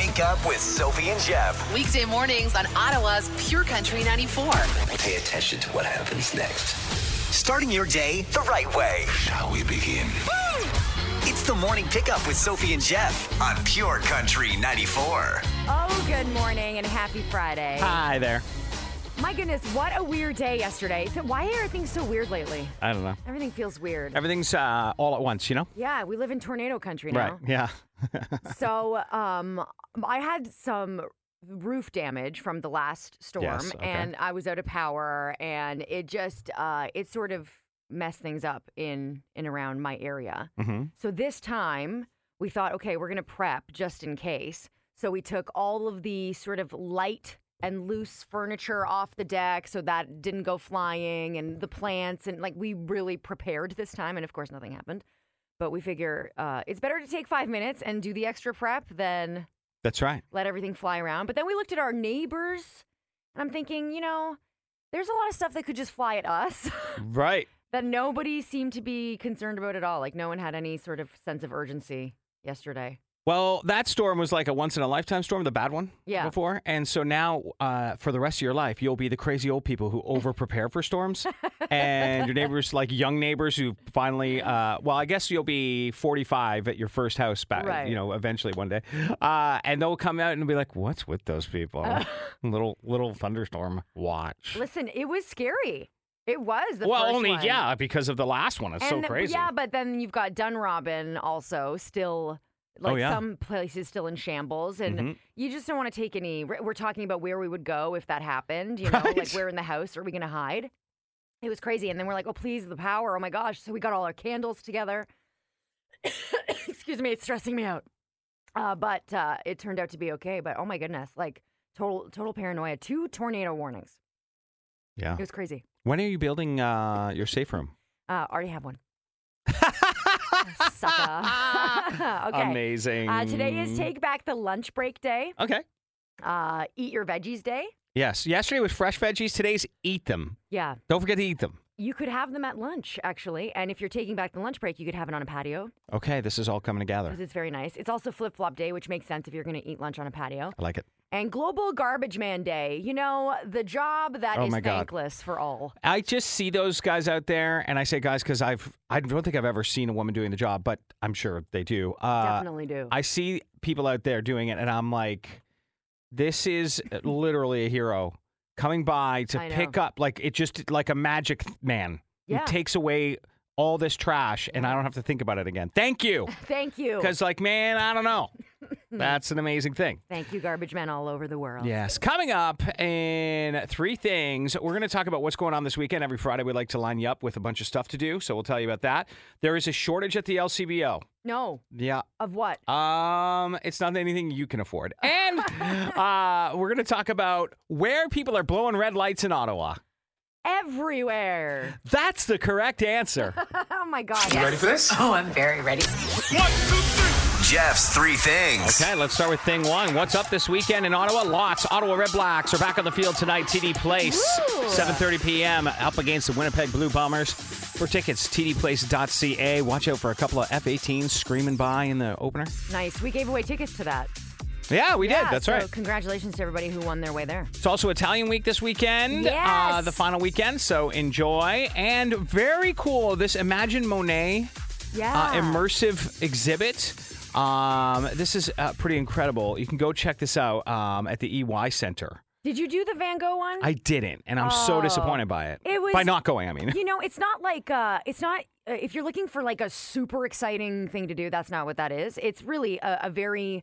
Wake up with Sophie and Jeff. Weekday mornings on Ottawa's Pure Country 94. Pay attention to what happens next. Starting your day the right way. Shall we begin? It's the morning pickup with Sophie and Jeff on Pure Country 94. Oh, good morning and happy Friday. Hi there. My goodness, what a weird day yesterday. So why are things so weird lately? I don't know. Everything feels weird. Everything's uh, all at once, you know? Yeah, we live in tornado country now. Right. Yeah. So, um, I had some roof damage from the last storm, Yes, okay. and I was out of power, and it just uh, it sort of messed things up in and around my area. hmm So this time we thought, okay, we're going to prep just in case. So we took all of the sort of light and loose furniture off the deck so that didn't go flying and the plants and like we really prepared this time. And of course, nothing happened. But we figure uh, it's better to take five minutes and do the extra prep than That's right. let everything fly around. But then we looked at our neighbors and I'm thinking, you know, there's a lot of stuff that could just fly at us. Right. that nobody seemed to be concerned about at all. Like no one had any sort of sense of urgency yesterday. Well, that storm was like a once in a lifetime storm, the bad one Yeah. before. And so now, uh, for the rest of your life, you'll be the crazy old people who over prepare for storms. and your neighbors, like young neighbors who finally, uh, well, I guess you'll be 45 at your first house back, Right. you know, eventually one day. Uh, and they'll come out and be like, what's with those people? little, little thunderstorm watch. Listen, it was scary. It was the well, first only, one. yeah, because of the last one. It's so crazy. yeah, but then you've got Dunrobin also still. Like Oh, yeah. some places still in shambles, and Mhm. you just don't want to take any. We're talking about where we would go if that happened. You know, like where in the house are we going to hide? It was crazy, and then we're like, "Oh, please, the power! Oh my gosh!" So we got all our candles together. Excuse me, it's stressing me out. Uh, but uh, it turned out to be okay. But oh my goodness, like total total paranoia. Two tornado warnings. yeah. It was crazy. When are you building uh, your safe room? Uh, already have one. Sucker. okay. Amazing. Uh, today is take back the lunch break day. Okay. Uh, eat your veggies day. Yes. Yesterday was fresh veggies. Today's eat them. Yeah, Don't forget to eat them. you could have them at lunch actually, and if you're taking back the lunch break, you could have it on a patio Okay, this is all coming together. it's very nice. It's also flip flop day, which makes sense if you're going to eat lunch on a patio. I like it. And Global Garbage Man Day. You know the job that is Oh God. thankless for all. I just see those guys out there, and I say guys because I've I don't think I've ever seen a woman doing the job, but I'm sure they do. Uh, Definitely do. I see people out there doing it, and I'm like, this is literally a hero coming by to pick up like it just like a magic man Yeah. who takes away all this trash, and I don't have to think about it again. Thank you. Thank you. Because, like, man, I don't know. That's an amazing thing. Thank you, garbage men all over the world. Yes. Coming up in three things, we're going to talk about what's going on this weekend. Every Friday, we like to line you up with a bunch of stuff to do. So we'll tell you about that. There is a shortage at the LCBO. No, Yeah. of what? Um, it's not anything you can afford. And uh, we're going to talk about where people are blowing red lights in Ottawa. Everywhere. That's the correct answer. oh my God. You ready for this? Oh, I'm very ready. Jeff's three things. Okay, let's start with thing one. What's up this weekend in Ottawa? Lots. Ottawa Red Blacks are back on the field tonight. TD Place, 7:30 p.m. Up against the Winnipeg Blue Bombers. For tickets, tdplace.ca. Watch out for a couple of F-18s screaming by in the opener. Nice. We gave away tickets to that. Yeah, we Yeah, did. That's so right. Congratulations to everybody who won their way there. It's also Italian week this weekend. Uh, the final weekend, so enjoy. And very cool, this Imagine Monet Yeah. uh, immersive exhibit. Um, this is uh, pretty incredible. You can go check this out um, at the EY Center. Did you do the Van Gogh one? I didn't, and I'm so Oh. disappointed by it. It was- by not going. I mean, you know, it's not like uh, it's not. Uh, if you're looking for like a super exciting thing to do, that's not what that is. It's really a, a very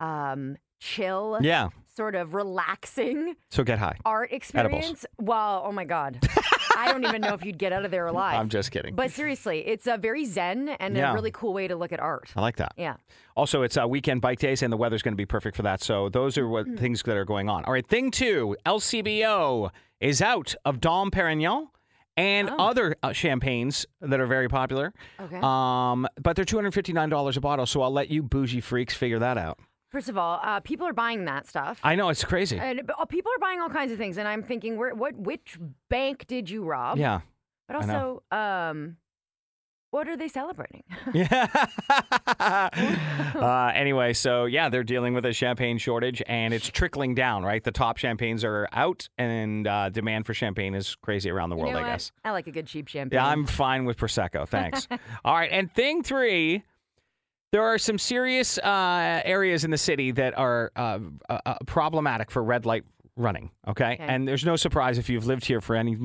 um, chill, yeah. sort of relaxing So get high. art experience. Well, oh my god, I don't even know if you'd get out of there alive. I'm just kidding. But seriously, it's a very zen and Yeah. a really cool way to look at art. I like that. Yeah. Also, it's uh, weekend bike days, and the weather's going to be perfect for that. So those are what Mm-hmm. things that are going on. All right, thing two: LCBO is out of Dom Perignon and Oh. other uh, champagnes that are very popular. Okay. Um, but they're two hundred fifty nine dollars a bottle. So I'll let you bougie freaks figure that out. First of all, uh, people are buying that stuff. I know it's crazy. and uh, people are buying all kinds of things, and I'm thinking, where, what, which bank did you rob? yeah. But also, um, What are they celebrating? uh, anyway, so yeah, they're dealing with a champagne shortage and it's trickling down, right? The top champagnes are out and uh, demand for champagne is crazy around the You world, know I guess. I like a good cheap champagne. Yeah, I'm fine with Prosecco. Thanks. All right. And thing three, there are some serious uh, areas in the city that are uh, uh, problematic for red light running. Okay? Okay. And there's no surprise if you've lived here for any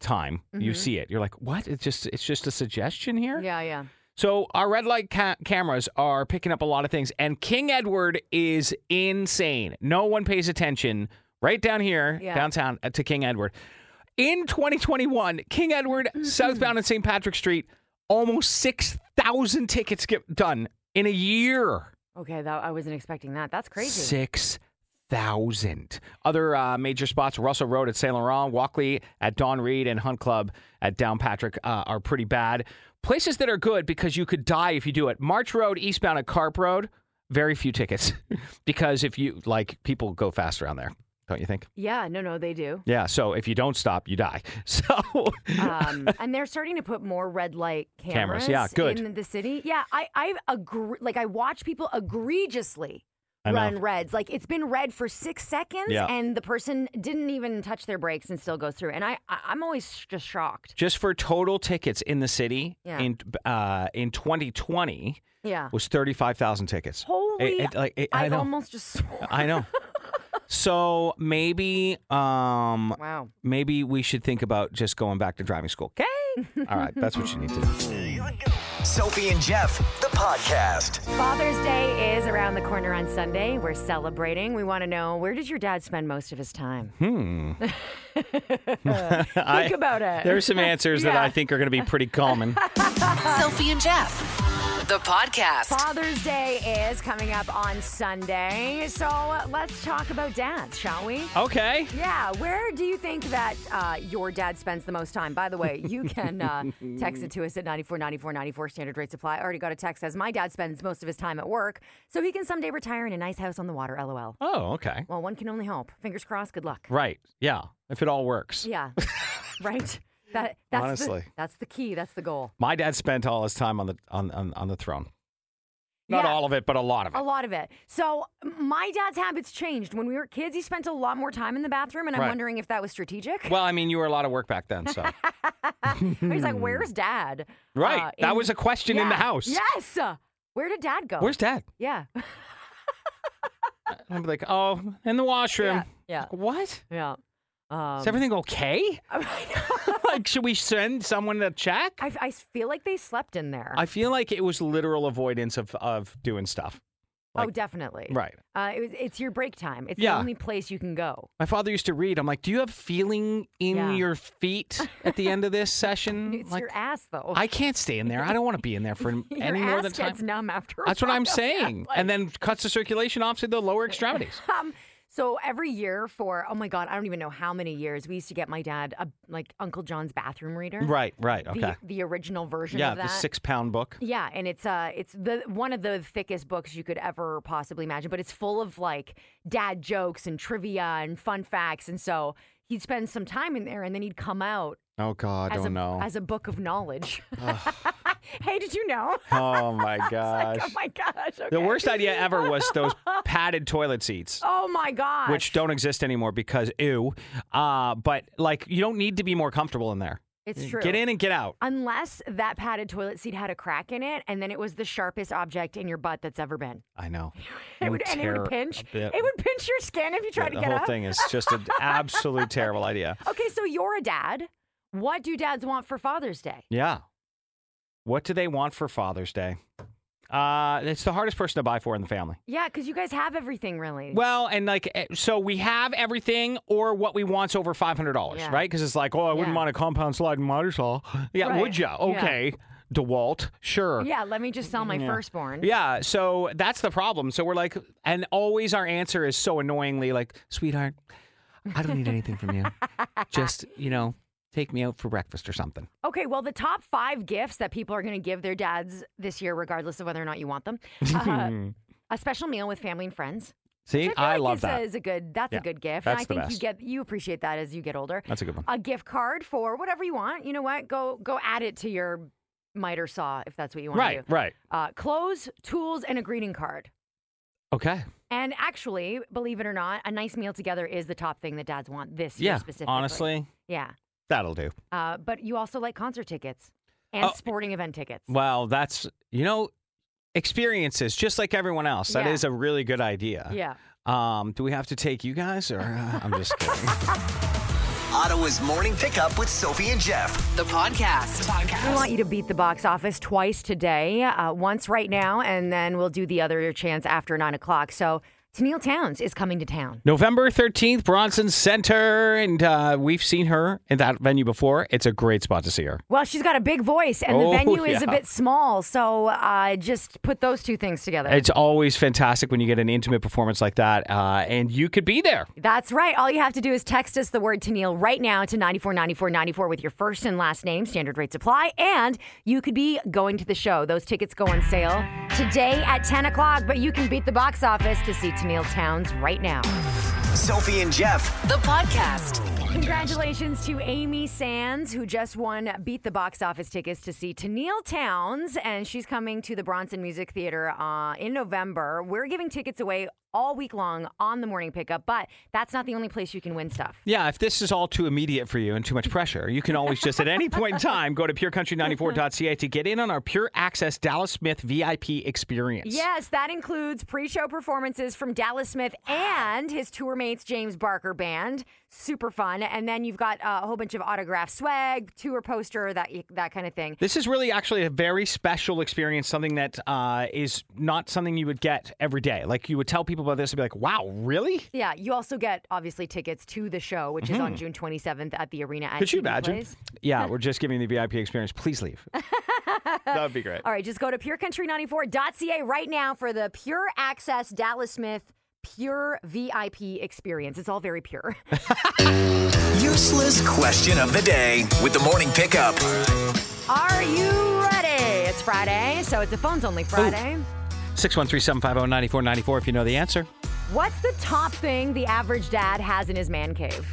time, you Mhm. see it. You're like, what? It's just it's just a suggestion here. Yeah, yeah. So our red light ca- cameras are picking up a lot of things, and King Edward is insane. No one pays attention. Right down here, Yeah. downtown uh, to King Edward. In 2021, King Edward, southbound on St. Patrick Street, almost 6,000 tickets get done in a year. Okay, that, I wasn't expecting that. That's crazy. 6,000. Other uh, major spots, Russell Road at Saint Laurent, Walkley at Don Reid, and Hunt Club at Downpatrick uh, are pretty bad. Places that are good because you could die if you do it. March Road, eastbound at Carp Road, very few tickets because if you, like, people go fast around there, don't you think? Yeah, no, no, they do. Yeah, so if you don't stop, you die. So, um, and they're starting to put more red light cameras, Cameras, yeah, good. in the city. Yeah, I, I agree. Like I watch people egregiously run reds. Like it's been red for six seconds, Yeah. and the person didn't even touch their brakes and still goes through. And I, I I'm always just shocked. just for total tickets in the city Yeah. in uh, in 2020 Yeah. was 35,000 tickets. Holy! It- it- like, it- I I, almost just swore. I know. So maybe um wow. maybe we should think about just going back to driving school. Okay. All right, that's what you need to do. Sophie and Jeff, the podcast. Father's Day is around the corner on Sunday. We're celebrating. We want to know where did your dad spend most of his time? Hmm. Think about it. There's some answers that I think are going to be pretty common. Sophie and Jeff, the podcast. Father's Day is coming up on Sunday. So let's talk about dads, shall we? Okay. Yeah, where do you think that uh, your dad spends the most time? By the way, you can uh, text it to us at 949494 standard rate supply. I already got a text says my dad spends most of his time at work, so he can someday retire in a nice house on the water. LOL. Oh, okay. Well, one can only hope. Fingers crossed. Good luck. Right. Yeah. If it all works. Yeah. right. That that's Honestly. the, that's the key. That's the goal. My dad spent all his time on the on on, on the throne. Not Yeah. all of it, but a lot of it. A lot of it. So my dad's habits changed. When we were kids, he spent a lot more time in the bathroom, and I'm Right. wondering if that was strategic. Well, I mean, you were a lot of work back then, so He's like, "Where's dad?" right. Uh, that in- was a question in the house. Yes. Where did dad go? Where's dad? yeah. I'm like, oh, in the washroom. Yeah. What? Yeah. Um, Is everything okay? Like, should we send someone to check? I, I feel like they slept in there. I feel like it was literal avoidance of, of doing stuff. oh, definitely. Right. Uh, it was, it's your break time. It's Yeah. the only place you can go. My father used to read. I'm like, do you have feeling in Yeah. your feet at the end of this session? It's like, your ass, though. I can't stay in there. I don't want to be in there for any more than time. gets numb after. That's what I'm saying. Yeah, and then cuts the circulation off to the lower extremities. Um, so every year for oh my god, I don't even know how many years we used to get my dad a like Uncle John's bathroom reader. right, right. The, Okay. the original version Yeah, of that. the six pound book. Yeah, and it's uh it's the one of the thickest books you could ever possibly imagine, but it's full of like dad jokes and trivia and fun facts and so he'd spend some time in there and then he'd come out Oh, God. as oh, a no. as a book of knowledge. hey, did you know? oh, my gosh. like, oh my gosh. The worst idea ever was those padded toilet seats. Oh my gosh. Which don't exist anymore because ew. Uh, but like you don't need to be more comfortable in there. It's true. Get in and get out. Unless that padded toilet seat had a crack in it, and then it was the sharpest object in your butt that's ever been. I know. It would, and it would pinch. It would pinch your skin if you tried the to get up. The whole thing is just an absolute terrible idea. Okay, so you're a dad. What do dads want for Father's Day? Yeah. What do they want for Father's Day? Uh, it's the hardest person to buy for in the family. Yeah, because you guys have everything really. Well, and like, eh, so we have everything, or what we want's over five hundred dollars, Yeah. right? Because it's like, oh, I wouldn't Yeah. mind a compound sliding miter saw. Yeah, Right. would? Yeah. Okay, Dewalt, sure. yeah, let me just sell my Yeah. firstborn. Yeah, so that's the problem. So we're like, and always our answer is so annoyingly like, sweetheart, I don't need anything from you. Just, you know, take me out for breakfast or something. Okay, well, the top five gifts that people are going to give their dads this year, regardless of whether or not you want them, uh, a special meal with family and friends. See, I, I like love that. is a good. That's Yeah, a good gift. that's and the I think you get you appreciate that as you get older. That's a good one. A gift card for whatever you want. You know what? Go go add it to your miter saw, if that's what you want Right, to do. right. Uh, clothes, tools, and a greeting card. Okay. And actually, believe it or not, a nice meal together is the top thing that dads want this year Yeah. specifically. Honestly, Yeah. That'll do. Uh, but you also like concert tickets and Oh, sporting event tickets. Well, that's you know, experiences just like everyone else. That Yeah. is a really good idea. Yeah. Um, do we have to take you guys, or uh, I'm just kidding? Ottawa's morning pickup with Sophie and Jeff. The podcast. We want you to beat the box office twice today, uh, once right now, and then we'll do the other chance after nine o'clock. So Tenille Townes is coming to town. November 13th, Bronson Center, and uh, we've seen her in that venue before. It's a great spot to see her. Well, she's got a big voice, and the Oh, venue is a yeah. bit small. So uh, just put those two things together. It's always fantastic when you get an intimate performance like that, uh, and you could be there. That's right. All you have to do is text us the word Tenille right now to 949494 with your first and last name. Standard rates apply. And you could be going to the show. Those tickets go on sale today at 10 o'clock, but you can beat the box office to see Tenille Townes right now. Sophie and Jeff. The podcast. Congratulations to Amy Sands, who just won Beat the Box Office tickets to see Tenille Townes, and she's coming to the Bronson Music Theater uh, in November. We're giving tickets away all week long on the morning pickup, but that's not the only place you can win stuff. Yeah, if this is all too immediate for you and too much pressure, you can always just at any point in time go to purecountry94.ca to get in on our Pure Access Dallas Smith VIP experience. Yes, that includes pre show performances from Dallas Smith and his tour mates, James Barker Band. Super fun. And then you've got uh, a whole bunch of autograph swag, tour poster, that, that kind of thing. This is really actually a very special experience, something that uh, is not something you would get every day. Like you would tell people about this and be like, wow, really? Yeah, you also get obviously tickets to the show, which is on June 27th at the arena at Mm-hmm. Could you imagine? Plays. Yeah, we're just giving the VIP experience. Please leave. that would be great. All right, just go to purecountry94.ca right now for the Pure Access Dallas Smith Pure VIP experience. It's all very pure. Useless question of the day with the morning pickup. Are you ready? It's Friday, so it's a phones only Friday. 613-750-9494 if you know the answer. What's the top thing the average dad has in his man cave?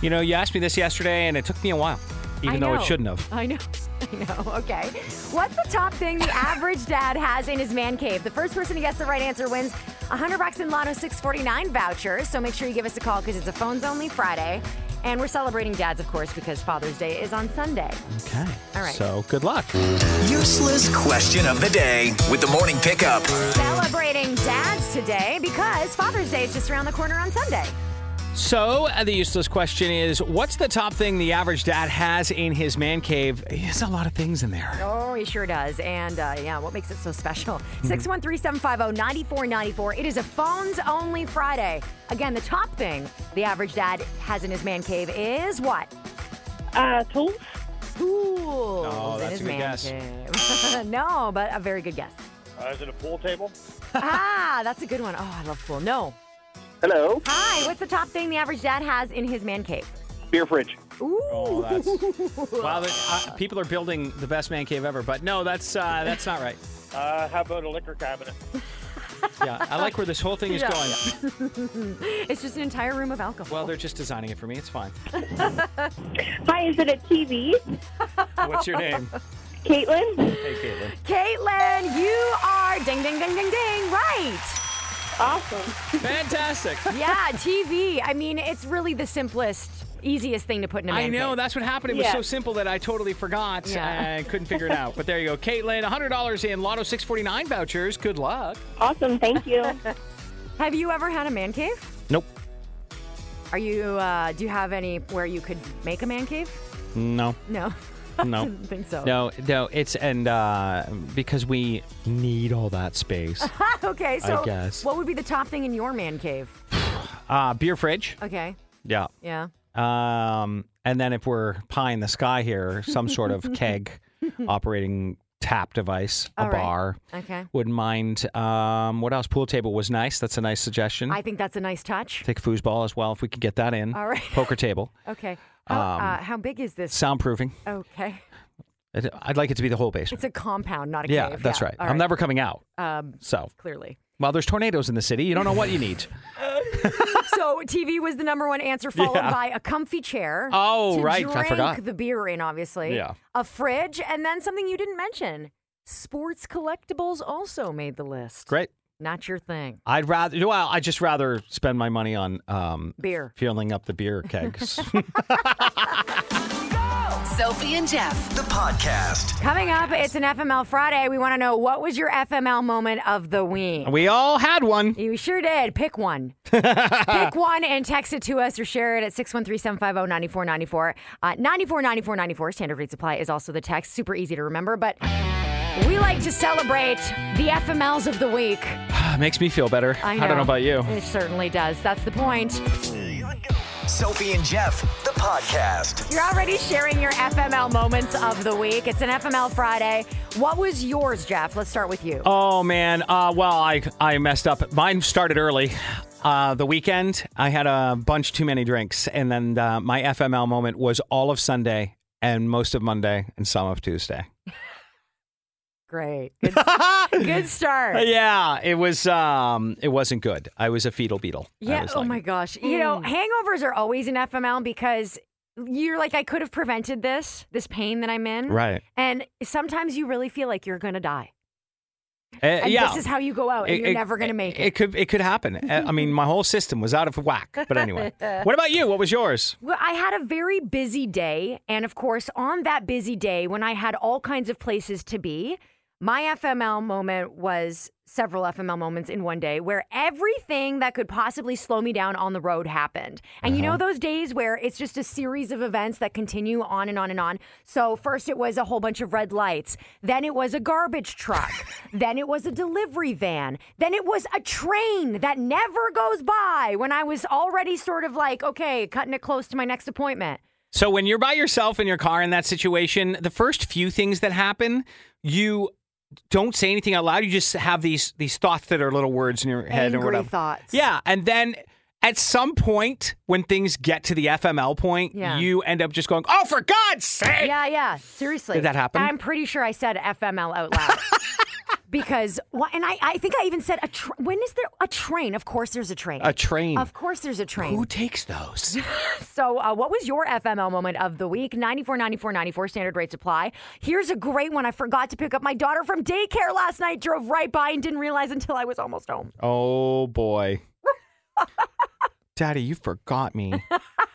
You know, you asked me this yesterday and it took me a while, even though it shouldn't have. I know. I know. Okay. What's the top thing the average dad has in his man cave? The first person to guess the right answer wins 100 bucks in Lotto 649 vouchers. So make sure you give us a call because it's a phones only Friday. And we're celebrating dads, of course, because Father's Day is on Sunday. Okay. All right. So good luck. Useless question of the day with the morning pickup. Celebrating dads today because Father's Day is just around the corner on Sunday. So uh, the useless question is, what's the top thing the average dad has in his man cave? There's a lot of things in there. Oh, he sure does. And uh, yeah, what makes it so special? Mm-hmm. 613 750 9494. It is a phones only Friday. Again, the top thing the average dad has in his man cave is what? Uh, tools? Tools Oh, in that's his a good man guess. cave. no, but a very good guess. Uh, is it a pool table? ah, that's a good one. Oh, I love pool. No. Hello? Hi, what's the top thing the average dad has in his man cave? Beer fridge. Ooh. Oh, that's wow! that- Uh, people are building the best man cave ever, but no, that's uh, that's not right. Uh, how about a liquor cabinet? Yeah, I like where this whole thing is Yeah. going. It's just an entire room of alcohol. Well, they're just designing it for me. It's fine. Hi, is it a TV? What's your name? Caitlin? Hey, Caitlin. Caitlin, you are ding, ding, ding, ding, ding, right. Awesome. Fantastic. Yeah, TV. I mean, it's really the simplest, easiest thing to put in a man I know cave. that's what happened. It was Yeah. so simple that I totally forgot Yeah. and couldn't figure it out. But there you go, Caitlin. hundred dollars in Lotto six forty nine vouchers. Good luck. Awesome. Thank you. Have you ever had a man cave? Nope. Are you? Uh, do you have any where you could make a man cave? No. No. No. Didn't think so. No, no, it's and uh, because we need all that space. okay, so I guess. what would be the top thing in your man cave? Uh, beer fridge. Okay. Yeah. Yeah. Um, and then if we're pie in the sky here, some sort of keg operating tap device, a All right. bar. Okay. Wouldn't mind. Um, what else? Pool table was nice. That's a nice suggestion. I think that's a nice touch. Take foosball as well if we could get that in. All right. Poker table. Okay. How, Um, uh, how big is this? Soundproofing. Okay. I'd like it to be the whole basement. It's a compound, not a yeah, cave. that's right. All I'm never coming out. Um, So, clearly. well, there's tornadoes in the city. You don't know what you need. so TV was the number one answer, followed Yeah. by a comfy chair. Oh, to right. I forgot. the beer in, obviously. Yeah. A fridge, and then something you didn't mention. Sports collectibles also made the list. Great. Not your thing. I'd rather. Well, I just rather spend my money on um, Beer. filling up the beer kegs. Sophie and Jeff. The podcast. Coming up, it's an FML Friday. We want to know what was your FML moment of the week? we all had one. You sure did. Pick one. Pick one and text it to us or share it at 613-750-9494. Uh, 949494. Standard rate supply is also the text. Super easy to remember, but we like to celebrate the FMLs of the week. Makes me feel better. I know. don't know about you. It certainly does. That's the point. Sophie and Jeff, the podcast. You're already sharing your FML moments of the week. It's an FML Friday. What was yours, Jeff? Let's start with you. Oh man. Uh, well, I I messed up. Mine started early. Uh, the weekend, I had a bunch too many drinks, and then uh, my FML moment was all of Sunday and most of Monday and some of Tuesday. Great. Good, good start. Yeah, it was. Um, it wasn't good. I was a fetal beetle. Yeah. Oh like- my gosh. You know, hangovers are always an FML because you're like, I could have prevented this, this pain that I'm in. Right. And sometimes you really feel like you're going to die. Uh, And yeah. this is how you go out and It- you're it- never going to make it. It could. It could happen. Uh, I mean, my whole system was out of whack. But anyway, what about you? What was yours? Well, I had a very busy day. And of course, on that busy day, when I had all kinds of places to be, my FML moment was several FML moments in one day where everything that could possibly slow me down on the road happened. And you know uh-huh. those days where it's just a series of events that continue on and on and on. So first it was a whole bunch of red lights, then it was a garbage truck, then it was a delivery van, then it was a train that never goes by when I was already sort of like, okay, cutting it close to my next appointment. So when you're by yourself in your car in that situation, the first few things that happen, you don't say anything out loud. You just have these these thoughts that are little words in your head or Angry whatever. thoughts. Yeah, and then at some point when things get to the FML point, Yeah. you end up just going, "Oh, for God's sake!" Yeah, yeah. Seriously. Did that happen? I'm pretty sure I said FML out loud. because, and I, I think I even said, a tr- when is there a train? Of course there's a train. A train. Of course there's a train. Who takes those? So, uh, what was your FML moment of the week? 94, 94, 94, standard rate supply. Here's a great one. I forgot to pick up my daughter from daycare last night, drove right by and didn't realize until I was almost home. oh boy, Daddy, you forgot me.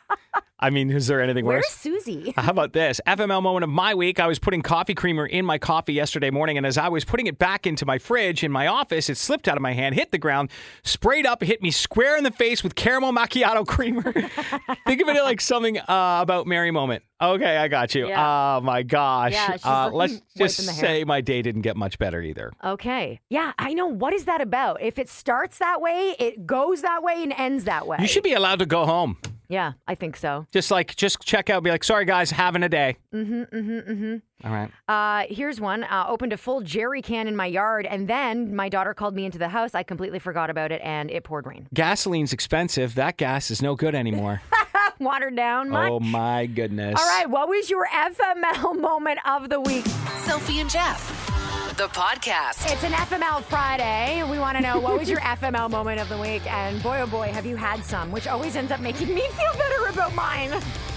I mean, is there anything worse? Where's worse? Susie? How about this? FML moment of my week. I was putting coffee creamer in my coffee yesterday morning, and as I was putting it back into my fridge in my office, it slipped out of my hand, hit the ground, sprayed up, hit me square in the face with caramel macchiato creamer. Think of it like something uh, about Mary moment. Okay, I got you. Yeah. Oh my gosh. Yeah, uh, let's just wiping the hair. say my day didn't get much better either. Okay. Yeah, I know. What is that about? If it starts that way, it goes that way and ends that way. You should be allowed to go home. Yeah, I think so. Just like, just check out, be like, sorry guys, having a day. Mm-hmm, mm-hmm, mm-hmm. All right. Uh, here's one. Uh, opened a full jerry can in my yard, and then my daughter called me into the house. I completely forgot about it, and it poured rain. Gasoline's expensive. That gas is no good anymore. Watered down. Much. oh my goodness. All right. What was your FML moment of the week? Sophie and Jeff. The podcast. It's an FML Friday. We want to know what was your FML moment of the week, and boy, oh boy, have you had some? Which always ends up making me feel better about mine.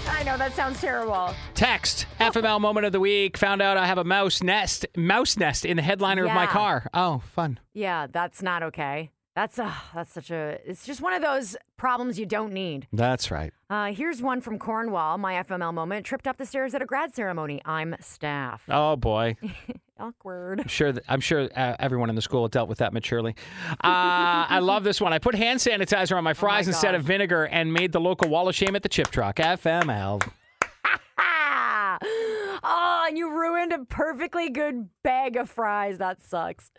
I know that sounds terrible. Text FML moment of the week. Found out I have a mouse nest, mouse nest in the headliner of my car. Oh, fun. Yeah, that's not okay. That's uh, that's such a. It's just one of those problems you don't need. That's right. Uh, here's one from Cornwall. My FML moment: tripped up the stairs at a grad ceremony. I'm staff. Oh boy. Awkward. I'm sure. That, I'm sure uh, everyone in the school dealt with that maturely. Uh, I love this one. I put hand sanitizer on my fries instead God. of vinegar and made the local wall of shame at the chip truck. FML. Oh, and you ruined a perfectly good bag of fries. That sucks.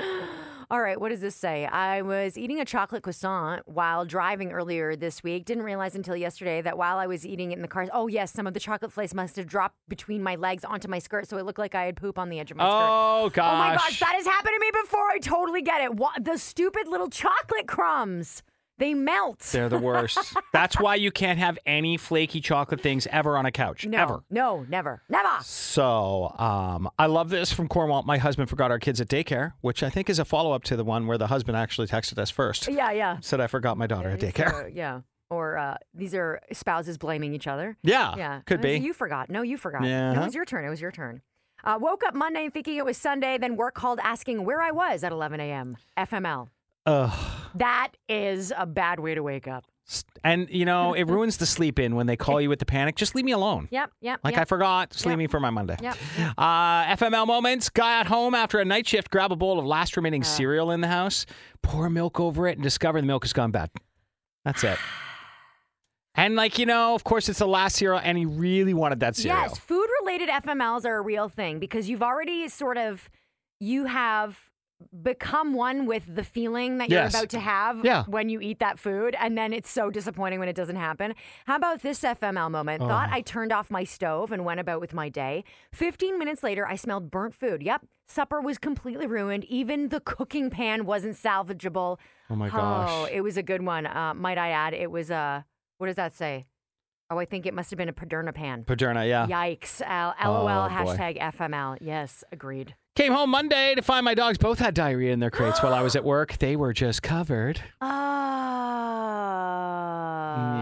All right, what does this say? I was eating a chocolate croissant while driving earlier this week. Didn't realize until yesterday that while I was eating it in the car, oh, yes, some of the chocolate flakes must have dropped between my legs onto my skirt, so it looked like I had poop on the edge of my skirt. Oh gosh. Oh my gosh, that has happened to me before. I totally get it. What, the stupid little chocolate crumbs. They melt. They're the worst. That's why you can't have any flaky chocolate things ever on a couch. no, Ever. no, never, never. So, um, I love this from Cornwall. My husband forgot our kids at daycare, which I think is a follow up to the one where the husband actually texted us first. Yeah, yeah. Said I forgot my daughter at daycare. are- yeah. Or uh, these are spouses blaming each other. Yeah, Yeah. could be. You forgot. No, you forgot. Yeah. It was your turn. It was your turn. Uh, woke up Monday thinking it was Sunday, then work called asking where I was at 11 a.m. FML. Ugh. That is a bad way to wake up. And you know, it ruins the sleep in when they call you with the panic. Just leave me alone. Yep, yep. Like yep. I forgot, just leave Yep. me for my Monday. Yep. Uh, FML moments. Guy at home after a night shift, grab a bowl of last remaining Uh. cereal in the house, pour milk over it, and discover the milk has gone bad. That's it. And like you know, of course, it's the last cereal, and he really wanted that cereal. Yes, food related FMLs are a real thing because you've already sort of you have become one with the feeling that you're about to have Yeah. when you eat that food and then it's so disappointing when it doesn't happen. How about this FML moment? Thought Oh. I turned off my stove and went about with my day. 15 minutes later I smelled burnt food. Yep, supper was completely ruined. Even the cooking pan wasn't salvageable. Oh my gosh Oh, it was a good one. Uh, might I add it was a what does that say? Oh, I think it must have been a Paderno pan. Paderno, yeah. Yikes. L- LOL, Oh, hashtag FML. Yes, agreed. Came home Monday to find my dogs both had diarrhea in their crates while I was at work. They were just covered. Oh.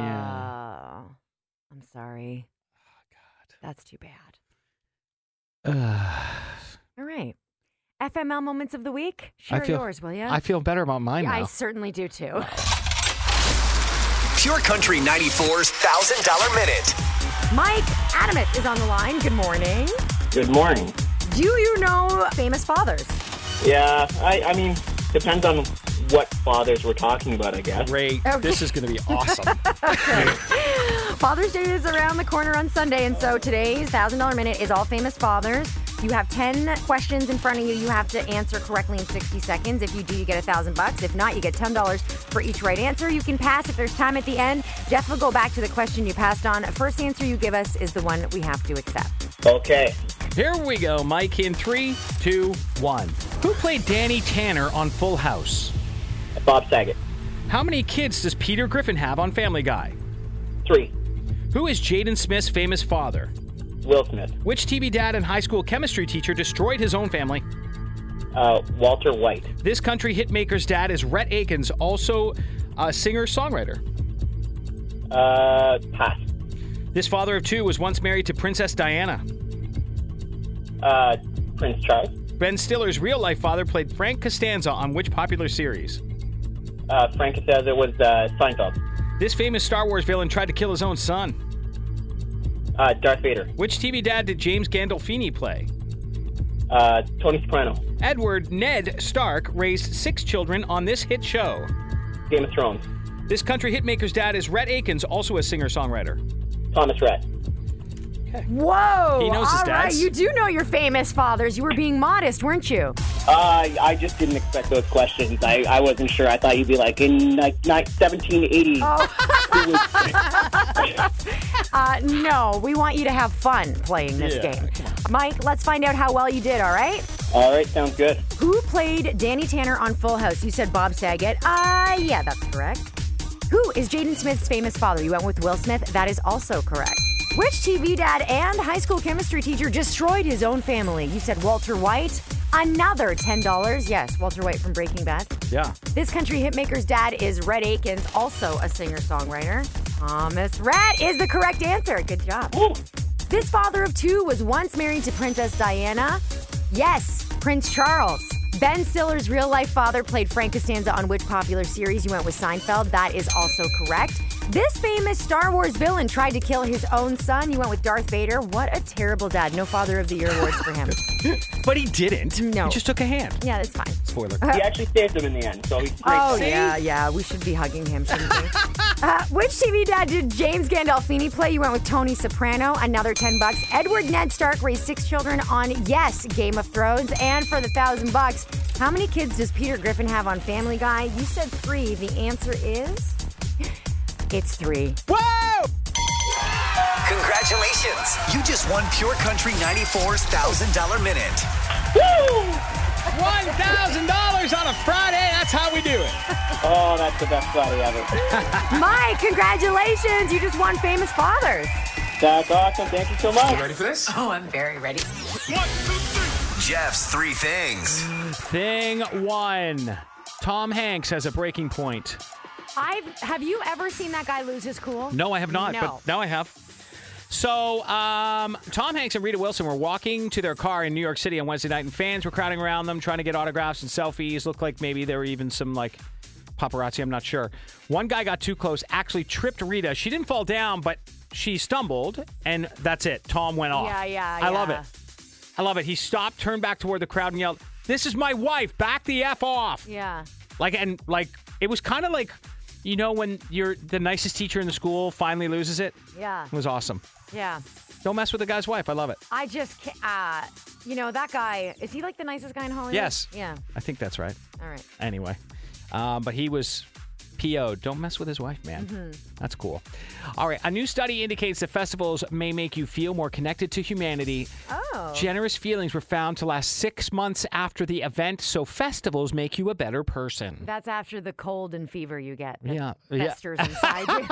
Yeah. I'm sorry. Oh, God. That's too bad. Ugh. All right. FML moments of the week. I Share feel- yours, will you? I feel better about mine I now. certainly do too. Pure Country 94's $1,000 Minute. Mike Adamit is on the line. Good morning. Good morning. Do you know famous fathers? Yeah, I, I mean, depends on what fathers we're talking about, I guess. Great. This is going to be awesome. Father's Day is around the corner on Sunday, and so today's $1,000 minute is all famous fathers. You have 10 questions in front of you. You have to answer correctly in 60 seconds. If you do, you get a 1000 bucks. If not, you get $10 for each right answer. You can pass if there's time at the end. Jeff will go back to the question you passed on. First answer you give us is the one we have to accept. Okay. Here we go, Mike, in three, two, one. Who played Danny Tanner on Full House? Bob Saget. How many kids does Peter Griffin have on Family Guy? Three. Who is Jaden Smith's famous father? Will Smith. Which TV dad and high school chemistry teacher destroyed his own family? Uh, Walter White. This country hitmaker's dad is Rhett Akins, also a singer songwriter. Uh, pass. This father of two was once married to Princess Diana. Uh, Prince Charles. Ben Stiller's real life father played Frank Costanza on which popular series? Uh, Frank Costanza was uh, Seinfeld. This famous Star Wars villain tried to kill his own son. Uh, Darth Vader. Which TV dad did James Gandolfini play? Uh, Tony Soprano. Edward Ned Stark raised six children on this hit show. Game of Thrones. This country hitmaker's dad is Rhett Akins, also a singer songwriter. Thomas Rhett. Whoa! He knows his All right, dads. you do know your famous fathers. You were being modest, weren't you? Uh, I just didn't expect those questions. I, I wasn't sure. I thought you'd be like in like ni- 1780. Uh, no, we want you to have fun playing this Yeah, game. Mike, let's find out how well you did, all right? All right, sounds good. Who played Danny Tanner on Full House? You said Bob Saget. Uh, yeah, that's correct. Who is Jaden Smith's famous father? You went with Will Smith. That is also correct. Which TV dad and high school chemistry teacher destroyed his own family? You said Walter White. Another $10. Yes, Walter White from Breaking Bad. Yeah. This country hitmaker's dad is Rhett Akins, also a singer songwriter. Thomas Rhett is the correct answer. Good job. This father of two was once married to Princess Diana. Yes, Prince Charles. Ben Stiller's real life father played Frank Costanza on which popular series? You went with Seinfeld. That is also correct. This famous Star Wars villain tried to kill his own son. You went with Darth Vader. What a terrible dad. No Father of the Year awards for him. But he didn't. No. He just took a hand. Yeah, that's fine. Spoiler. He actually saved him in the end, so he's great. Oh, yeah, yeah. We should be hugging him, shouldn't we? uh, which TV dad did James Gandolfini play? You went with Tony Soprano, another 10 bucks. Edward Ned Stark raised six children on, yes, Game of Thrones. And for the thousand bucks, how many kids does Peter Griffin have on Family Guy? You said three. The answer is. It's three. Whoa! Congratulations. You just won Pure Country 94's $1,000 Minute. Woo! $1,000 on a Friday. That's how we do it. Oh, that's the best Friday ever. Mike, congratulations. You just won Famous Fathers. That's awesome. Thank you so much. You ready for this? Oh, I'm very ready. Jeff's three things. Thing one Tom Hanks has a breaking point. I've have you ever seen that guy lose his cool? No, I have not, No. but now I have. So, um, Tom Hanks and Rita Wilson were walking to their car in New York City on Wednesday night, and fans were crowding around them, trying to get autographs and selfies. Looked like maybe there were even some like paparazzi. I'm not sure. One guy got too close, actually tripped Rita. She didn't fall down, but she stumbled, and that's it. Tom went off. Yeah, yeah, I love it. I love it. He stopped, turned back toward the crowd, and yelled, "This is my wife! Back the f off!" Yeah. Like and like it was kind of like you know when you're the nicest teacher in the school finally loses it. Yeah. It was awesome. Yeah. Don't mess with the guy's wife. I love it. I just can't. Uh, you know, that guy, is he like the nicest guy in Hollywood? Yes. Yeah. I think that's right. All right. Anyway, um, but he was PO'd. Don't mess with his wife, man. Mm-hmm. That's cool. All right. A new study indicates that festivals may make you feel more connected to humanity. Oh. Generous feelings were found to last six months after the event, so festivals make you a better person. That's after the cold and fever you get. Yeah, yeah. Inside you.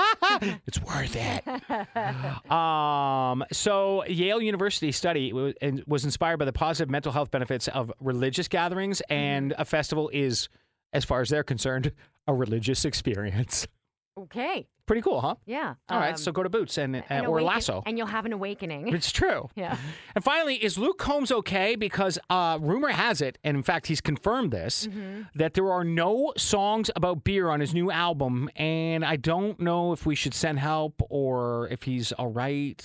It's worth it. um, so Yale University study and was inspired by the positive mental health benefits of religious gatherings, and a festival is, as far as they're concerned, a religious experience. Okay. Pretty cool, huh? Yeah. All right, Um, so go to Boots and, an and or awaken- Lasso. And you'll have an awakening. It's true. Yeah. And finally, is Luke Combs okay? Because uh, rumor has it, and in fact, he's confirmed this, Mm-hmm. that there are no songs about beer on his new album. And I don't know if we should send help or if he's all right.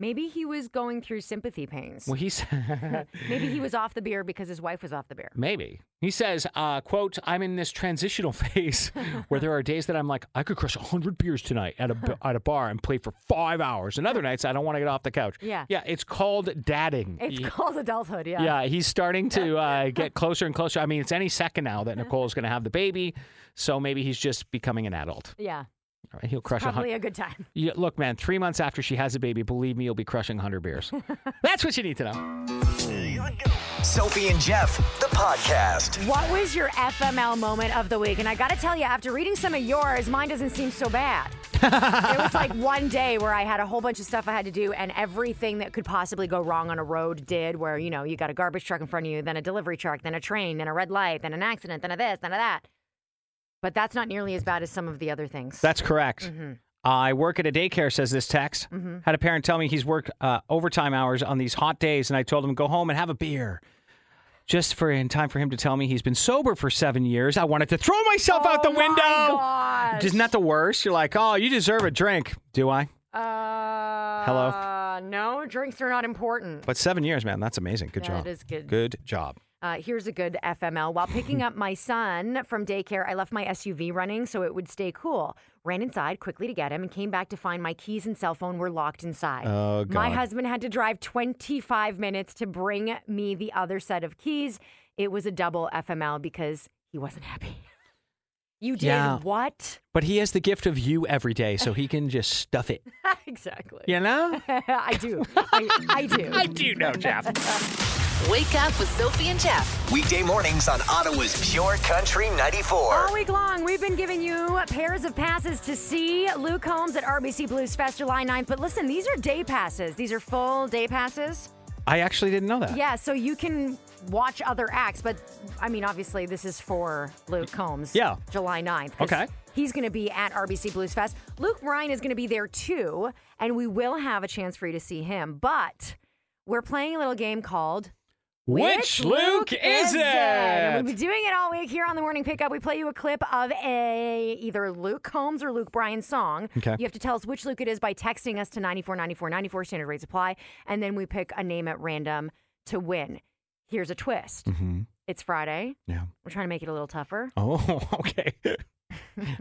Maybe he was going through sympathy pains. Well, he's Maybe he was off the beer because his wife was off the beer. maybe he says, uh, "quote I'm in this transitional phase where there are days that I'm like I could crush hundred beers tonight at a at a bar and play for five hours, and other nights I don't want to get off the couch. Yeah. yeah, it's called dadding. It's Ye- called adulthood, yeah. yeah, he's starting to uh, get closer and closer. I mean, it's any second now that Nicole's going to have the baby, so maybe he's just becoming an adult. Yeah. All right, he'll crush a hundred. Probably a good time. Yeah, look, man, three months after she has a baby, believe me, you'll be crushing 100 beers. That's what you need to know. Sophie and Jeff, the podcast. What was your FML moment of the week? And I got to tell you, after reading some of yours, mine doesn't seem so bad. it was like one day where I had a whole bunch of stuff I had to do, and everything that could possibly go wrong on a road did. Where you know you got a garbage truck in front of you, then a delivery truck, then a train, then a red light, then an accident, then a this, then a that. But that's not nearly as bad as some of the other things. That's correct. I work at a daycare, says this text. Had a parent tell me he's worked uh, overtime hours on these hot days, and I told him, go home and have a beer. Just for in time for him to tell me he's been sober for seven years. I wanted to throw myself out the Oh my window. gosh. Isn't that the worst? You're like, oh, you deserve a drink. Do I? Uh, Hello? No, drinks are not important. But seven years, man, that's amazing. Good That job. is good. Good job. Uh, here's a good FML. While picking up my son from daycare, I left my SUV running so it would stay cool. Ran inside quickly to get him and came back to find my keys and cell phone were locked inside. Oh, My husband had to drive 25 minutes to bring me the other set of keys. It was a double FML because he wasn't happy. You did Yeah. what? But he has the gift of you every day, so he can just stuff it. exactly. You know? I do. I, I do. I do know, Jeff. Wake up with Sophie and Jeff. Weekday mornings on Ottawa's Pure Country 94. All week long, we've been giving you pairs of passes to see Luke Combs at RBC Blues Fest July 9th. But listen, these are day passes. These are full day passes. I actually didn't know that. Yeah, so you can watch other acts. But I mean, obviously, this is for Luke Combs. Yeah. July 9th. Okay. He's going to be at RBC Blues Fest. Luke Bryan is going to be there too. And we will have a chance for you to see him. But we're playing a little game called Which Luke is And it? we've been doing it all week here on the morning pickup. We play you a clip of a either Luke Combs or Luke Bryan song. Okay. You have to tell us which Luke it is by texting us to 9494 94 standard rate supply, and then we pick a name at random to win. Here's a twist. Mm-hmm. It's Friday. Yeah. We're trying to make it a little tougher. Oh, okay.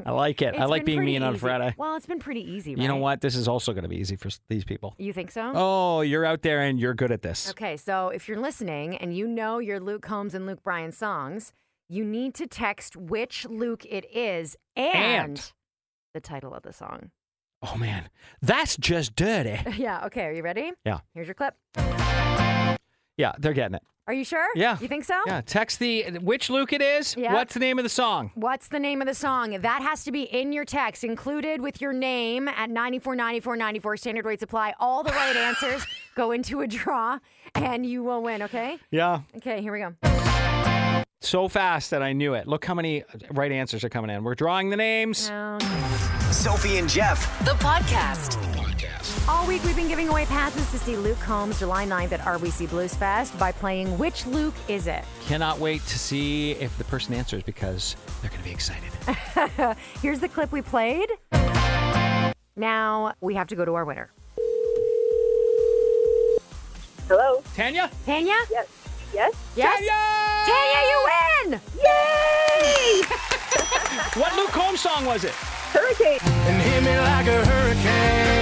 I like it. I like being mean on easy. Friday. Well, it's been pretty easy, right? You know what? This is also going to be easy for these people. You think so? Oh, you're out there and you're good at this. Okay, so if you're listening and you know your Luke Combs and Luke Bryan songs, you need to text which Luke it is and, And. the title of the song. Oh man, that's just dirty. Yeah, okay, are you ready? Yeah. Here's your clip. Yeah, they're getting it. Are you sure? Yeah. You think so? Yeah. Text the which Luke it is. Yeah. What's the name of the song? What's the name of the song? That has to be in your text, included with your name at 949494. Standard rates apply. All the right answers go into a draw, and you will win, okay? Yeah. Okay, here we go. So fast that I knew it. Look how many right answers are coming in. We're drawing the names. Um, Sophie and Jeff. The podcast. All week we've been giving away passes to see Luke Combs July 9th at RBC Blues Fest by playing Which Luke Is It? Cannot wait to see if the person answers because they're going to be excited. Here's the clip we played. Now we have to go to our winner. Hello. Tanya? Tanya? Yes. Yes. Yes? Tanya! Tanya, you win! Yay! What Luke Combs song was it? Hurricane. And hit me like a hurricane.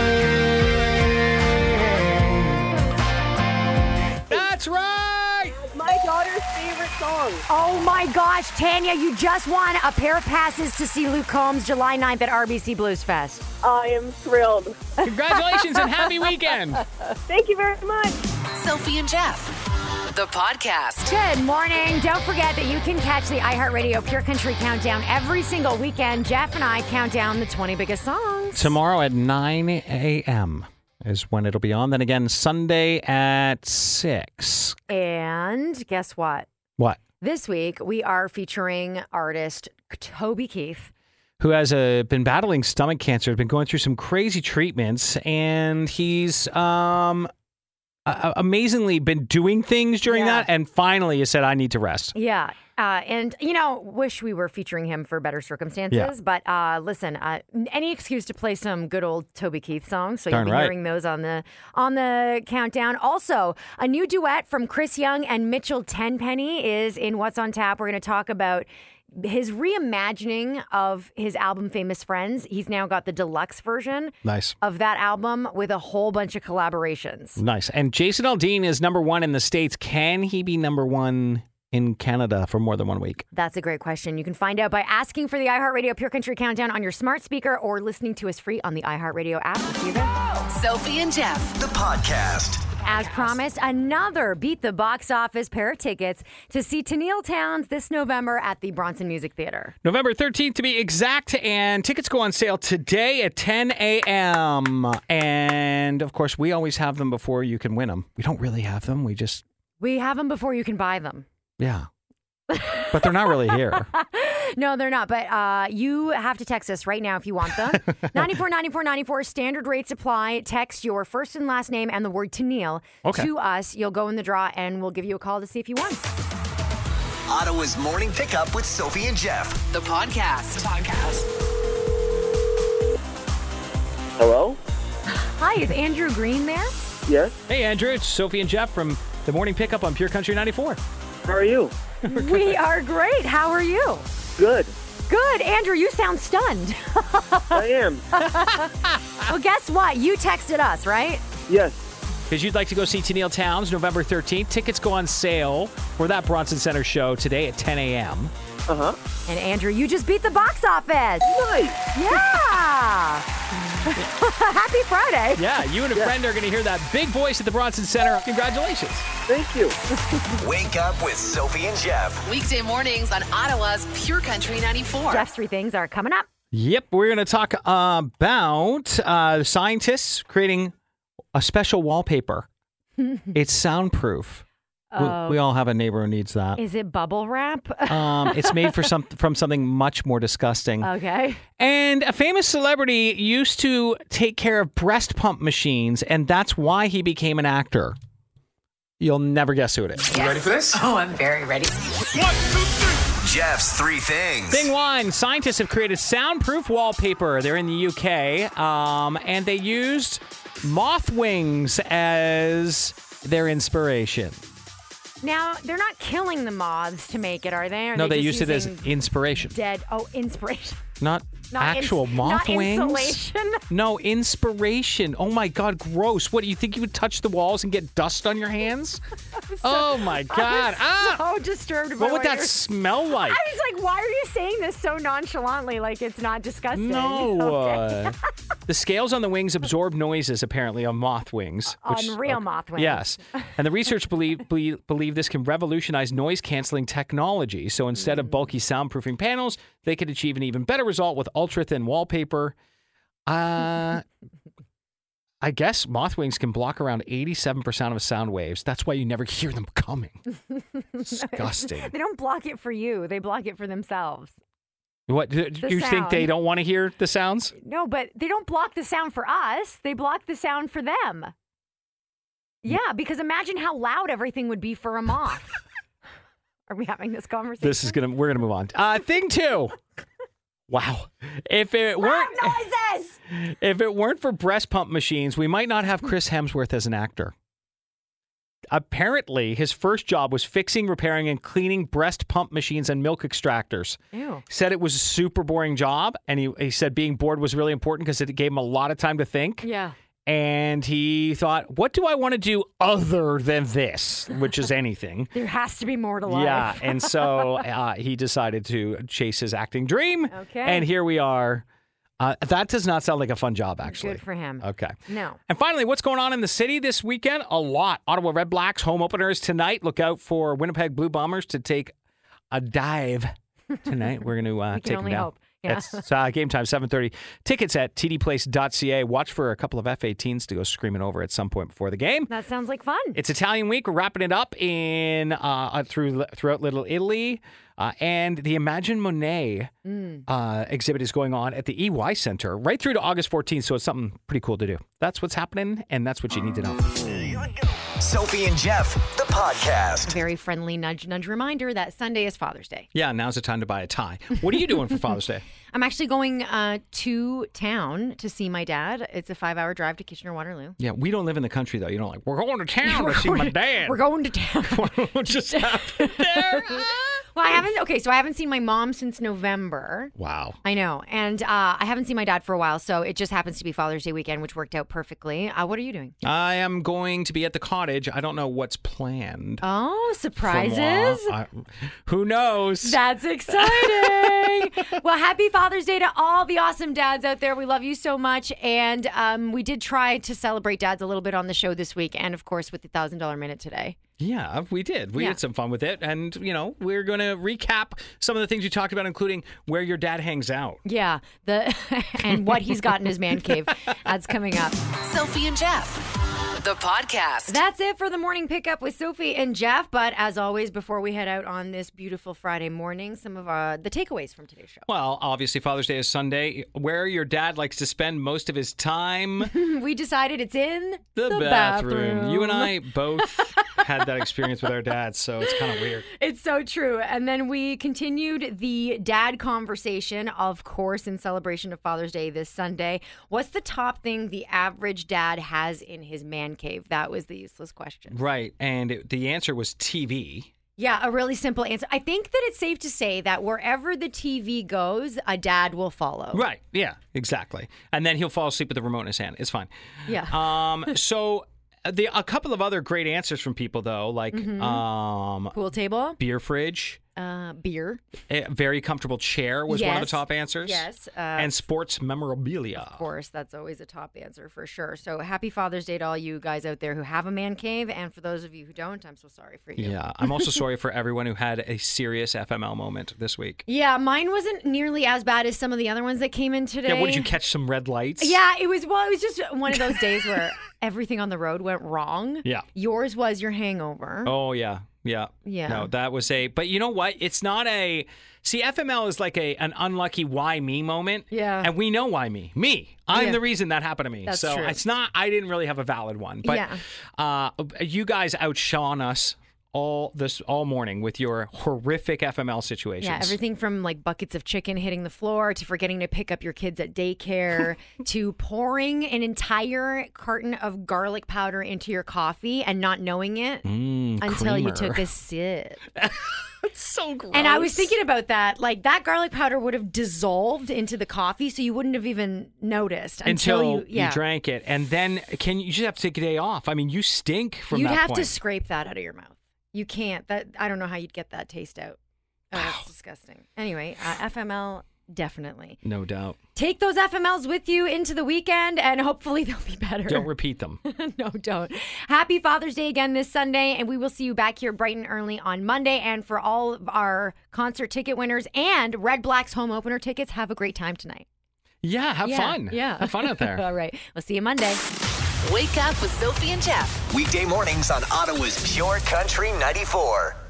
Song. Oh my gosh, Tanya, you just won a pair of passes to see Luke Combs July 9th at RBC Bluesfest. I am thrilled. Congratulations and happy weekend. Thank you very much. Sophie and Jeff. The podcast. Good morning. Don't forget that you can catch the iHeartRadio Pure Country Countdown every single weekend. Jeff and I count down the 20 biggest songs. Tomorrow at 9 a.m. is when it'll be on. Then again, Sunday at 6. And guess what? What? This week we are featuring artist Toby Keith. Who has uh, been battling stomach cancer, been going through some crazy treatments, and he's um, a- amazingly been doing things during Yeah. that. And finally, he said, I need to rest. Yeah. Uh, and, you know, wish we were featuring him for better circumstances. Yeah. But uh, listen, uh, any excuse to play some good old Toby Keith songs. So Darn you'll be right. hearing those on the on the countdown. Also, a new duet from Chris Young and Mitchell Tenpenny is in What's on Tap. We're going to talk about his reimagining of his album Famous Friends. He's now got the deluxe version Nice. of that album with a whole bunch of collaborations. Nice. And Jason Aldean is number one in the States. Can he be number one in Canada for more than one week? That's a great question. You can find out by asking for the iHeartRadio Pure Country Countdown on your smart speaker or listening to us free on the iHeartRadio app. We'll see you then. Sophie and Jeff. The podcast. As promised, another Beat the Box Office pair of tickets to see Tenille Townes this November at the Bronson Music Theater. November 13th to be exact, and tickets go on sale today at 10 a.m. And of course, we always have them before you can win them. We don't really have them. We just, We have them before you can buy them. yeah. but they're not really here. No, they're not. But uh, you have to text us right now if you want them. 94 94 94. Standard rates apply. Text your first and last name and the word Tenille Okay. to us. You'll go in the draw and we'll give you a call to see if you won. Ottawa's morning pickup with Sophie and Jeff. The podcast. Hello? Hi, is Andrew Green there? Yes. hey, Andrew, it's Sophie and Jeff from the Morning Pickup on Pure Country 94. How are you? we are great. How are you? Good. Good. Andrew, you sound stunned. I am. well, guess what? You texted us, right? Yes. Because you'd like to go see Tenille Townes November 13th. Tickets go on sale for that Bronson Center show today at 10 a.m. Uh huh. And Andrew, you just beat the box office. Nice. Yeah. Happy Friday. Yeah, you and a friend are going to hear that big voice at the Bronson Center. Congratulations. Thank you. Wake up with Sophie and Jeff. Weekday mornings on Ottawa's Pure Country 94. Jeff's three things are coming up. Yep, we're going to talk about uh, scientists creating a special wallpaper. it's soundproof. We, we all have a neighbor who needs that. Is it bubble wrap? Um, it's made for some from something much more disgusting. okay. And a famous celebrity used to take care of breast pump machines, and that's why he became an actor. You'll never guess who it is. You ready for this? Oh, I'm very ready. One, two, three. Jeff's three things. Thing one scientists have created soundproof wallpaper. They're in the UK, um, and they used moth wings as their inspiration. Now, they're not killing the moths to make it, are they? Are no, they, just used it as inspiration, dead. Oh, inspiration. not, Not ins- actual moth not wings. insulation. No, inspiration. Oh my God, gross. What do you think you would touch the walls and get dust on your hands? oh my God. I ah! So disturbed by What would that smell like? I was like, why are you saying this so nonchalantly? Like it's not disgusting. No. Okay. uh, The scales on the wings absorb noises, apparently, on moth wings. On which- real moth wings. Yes. And the research believe, believe, believe this can revolutionize noise canceling technology. So instead of bulky soundproofing panels, they could achieve an even better result with ultra thin wallpaper. Uh, I guess moth wings can block around 87% of sound waves. That's why you never hear them coming. Disgusting. They don't block it for you. They block it for themselves. What do The you think they don't want to hear the sounds? No, but they don't block the sound for us. They block the sound for them. Yeah, because imagine how loud everything would be for a moth. Are we having this conversation? This is gonna. We're gonna move on. Uh, thing two. Wow. If it weren't noises. if it weren't for breast pump machines, we might not have Chris Hemsworth as an actor. Apparently, his first job was fixing, repairing, and cleaning breast pump machines and milk extractors. Ew. Said it was a super boring job, and he, he said being bored was really important because it gave him a lot of time to think. Yeah. And he thought, what do I want to do other than this, which is anything? There has to be more to life. Yeah, and so uh, he decided to chase his acting dream. Okay. And here we are. Uh, that does not sound like a fun job, actually. Good for him. Okay. No. And finally, what's going on in the city this weekend? A lot. Ottawa Red Blacks home openers tonight. Look out for Winnipeg Blue Bombers to take a dive tonight. We're going to uh, We take them down. hope. Yeah. It's uh, game time, 7.30. Tickets at tdplace.ca. Watch for a couple of F-18s to go screaming over at some point before the game. That sounds like fun. It's Italian week. We're wrapping it up in uh, uh, through throughout Little Italy, uh, and the Imagine Monet uh, exhibit is going on at the EY Center right through to August 14th. So it's something pretty cool to do. That's what's happening, and that's what you need to know. Sophie and Jeff, the podcast. Very friendly nudge nudge reminder that Sunday is Father's Day. Yeah, now's the time to buy a tie. What are you doing for Father's Day? I'm actually going uh, to town to see my dad. It's a five hour drive to Kitchener Waterloo. Yeah, we don't live in the country though. You don't like. We're going to town to see my dad. We're going to town. what just happened there? Well, I haven't. Okay, so I haven't seen my mom since November. wow. I know, and uh, I haven't seen my dad for a while, so it just happens to be Father's Day weekend, which worked out perfectly. Uh, what are you doing? I am going to be at the cottage. I don't know what's planned. Oh, surprises! I- who knows? That's exciting. well, happy Father's Day to all the awesome dads out there. We love you so much. And um, we did try to celebrate dads a little bit on the show this week, and of course, with the $1,000 minute today. Yeah, we did. We Yeah. had some fun with it. And, you know, we're going to recap some of the things you talked about, including where your dad hangs out. Yeah, the and what he's got in his man cave. That's coming up. Sophie and Jeff, the podcast. That's it for the morning pickup with Sophie and Jeff. But as always, before we head out on this beautiful Friday morning, some of uh, the takeaways from today's show. Well, obviously, Father's Day is Sunday. Where your dad likes to spend most of his time, We decided it's in the, the bathroom. You and. I both had that experience with our dads, so it's kind of weird. It's so true. And then we continued the dad conversation, of course, in celebration of Father's Day this Sunday. What's the top thing the average dad has in his man cave? That was the useless question. Right. And it, the answer was TV. Yeah, a really simple answer. I think that it's safe to say that wherever the TV goes, a dad will follow. Right. Yeah, exactly. And then he'll fall asleep with the remote in his hand. It's fine. Yeah. Um, so the a couple of other great answers from people though, like Mm-hmm. um, Pool table, beer fridge, uh, beer. a very comfortable chair was one of the top answers. Yes. Uh, and sports memorabilia. Of course, that's always a top answer for sure. So happy Father's Day to all you guys out there who have a man cave. And for those of you who don't, I'm so sorry for you. Yeah, I'm also sorry for everyone who had a serious FML moment this week. Yeah, mine wasn't nearly as bad as some of the other ones that came in today. Yeah, what did you catch? Some red lights? Yeah, it was well, it was just one of those days where everything on the road went wrong. Yeah. Yours was your hangover. Oh yeah, yeah, Yeah. No, that was a. But you know what? It's not a. See, FML is like a an unlucky why me moment. Yeah. and we know why me. Me, I'm Yeah. the reason that happened to me. That's so true. it's not. I didn't really have a valid one. But Yeah. uh, you guys outshone us all this all morning with your horrific FML situations. Yeah, everything from like buckets of chicken hitting the floor to forgetting to pick up your kids at daycare to pouring an entire carton of garlic powder into your coffee and not knowing it Mm, until you took a sip. so gross. And I was thinking about that. Like that garlic powder would have dissolved into the coffee, so you wouldn't have even noticed until, until you, yeah. drank it, and then can you just have to take a day off? I mean, you stink from You'd have point. to scrape that out of your mouth. You can't. That I don't know how you'd get that taste out. Oh, that's disgusting. Anyway, uh, FML Definitely. No doubt. Take those FMLs with you into the weekend and hopefully they'll be better. Don't repeat them. no, don't. Happy Father's Day again this Sunday, and we will see you back here bright and early on Monday. And for all of our concert ticket winners and Red Black's home opener tickets, have a great time tonight. Yeah, have Yeah, fun. Yeah. Have fun out there. all right. We'll see you Monday. Wake up with Sophie and Jeff. Weekday mornings on Ottawa's Pure Country 94.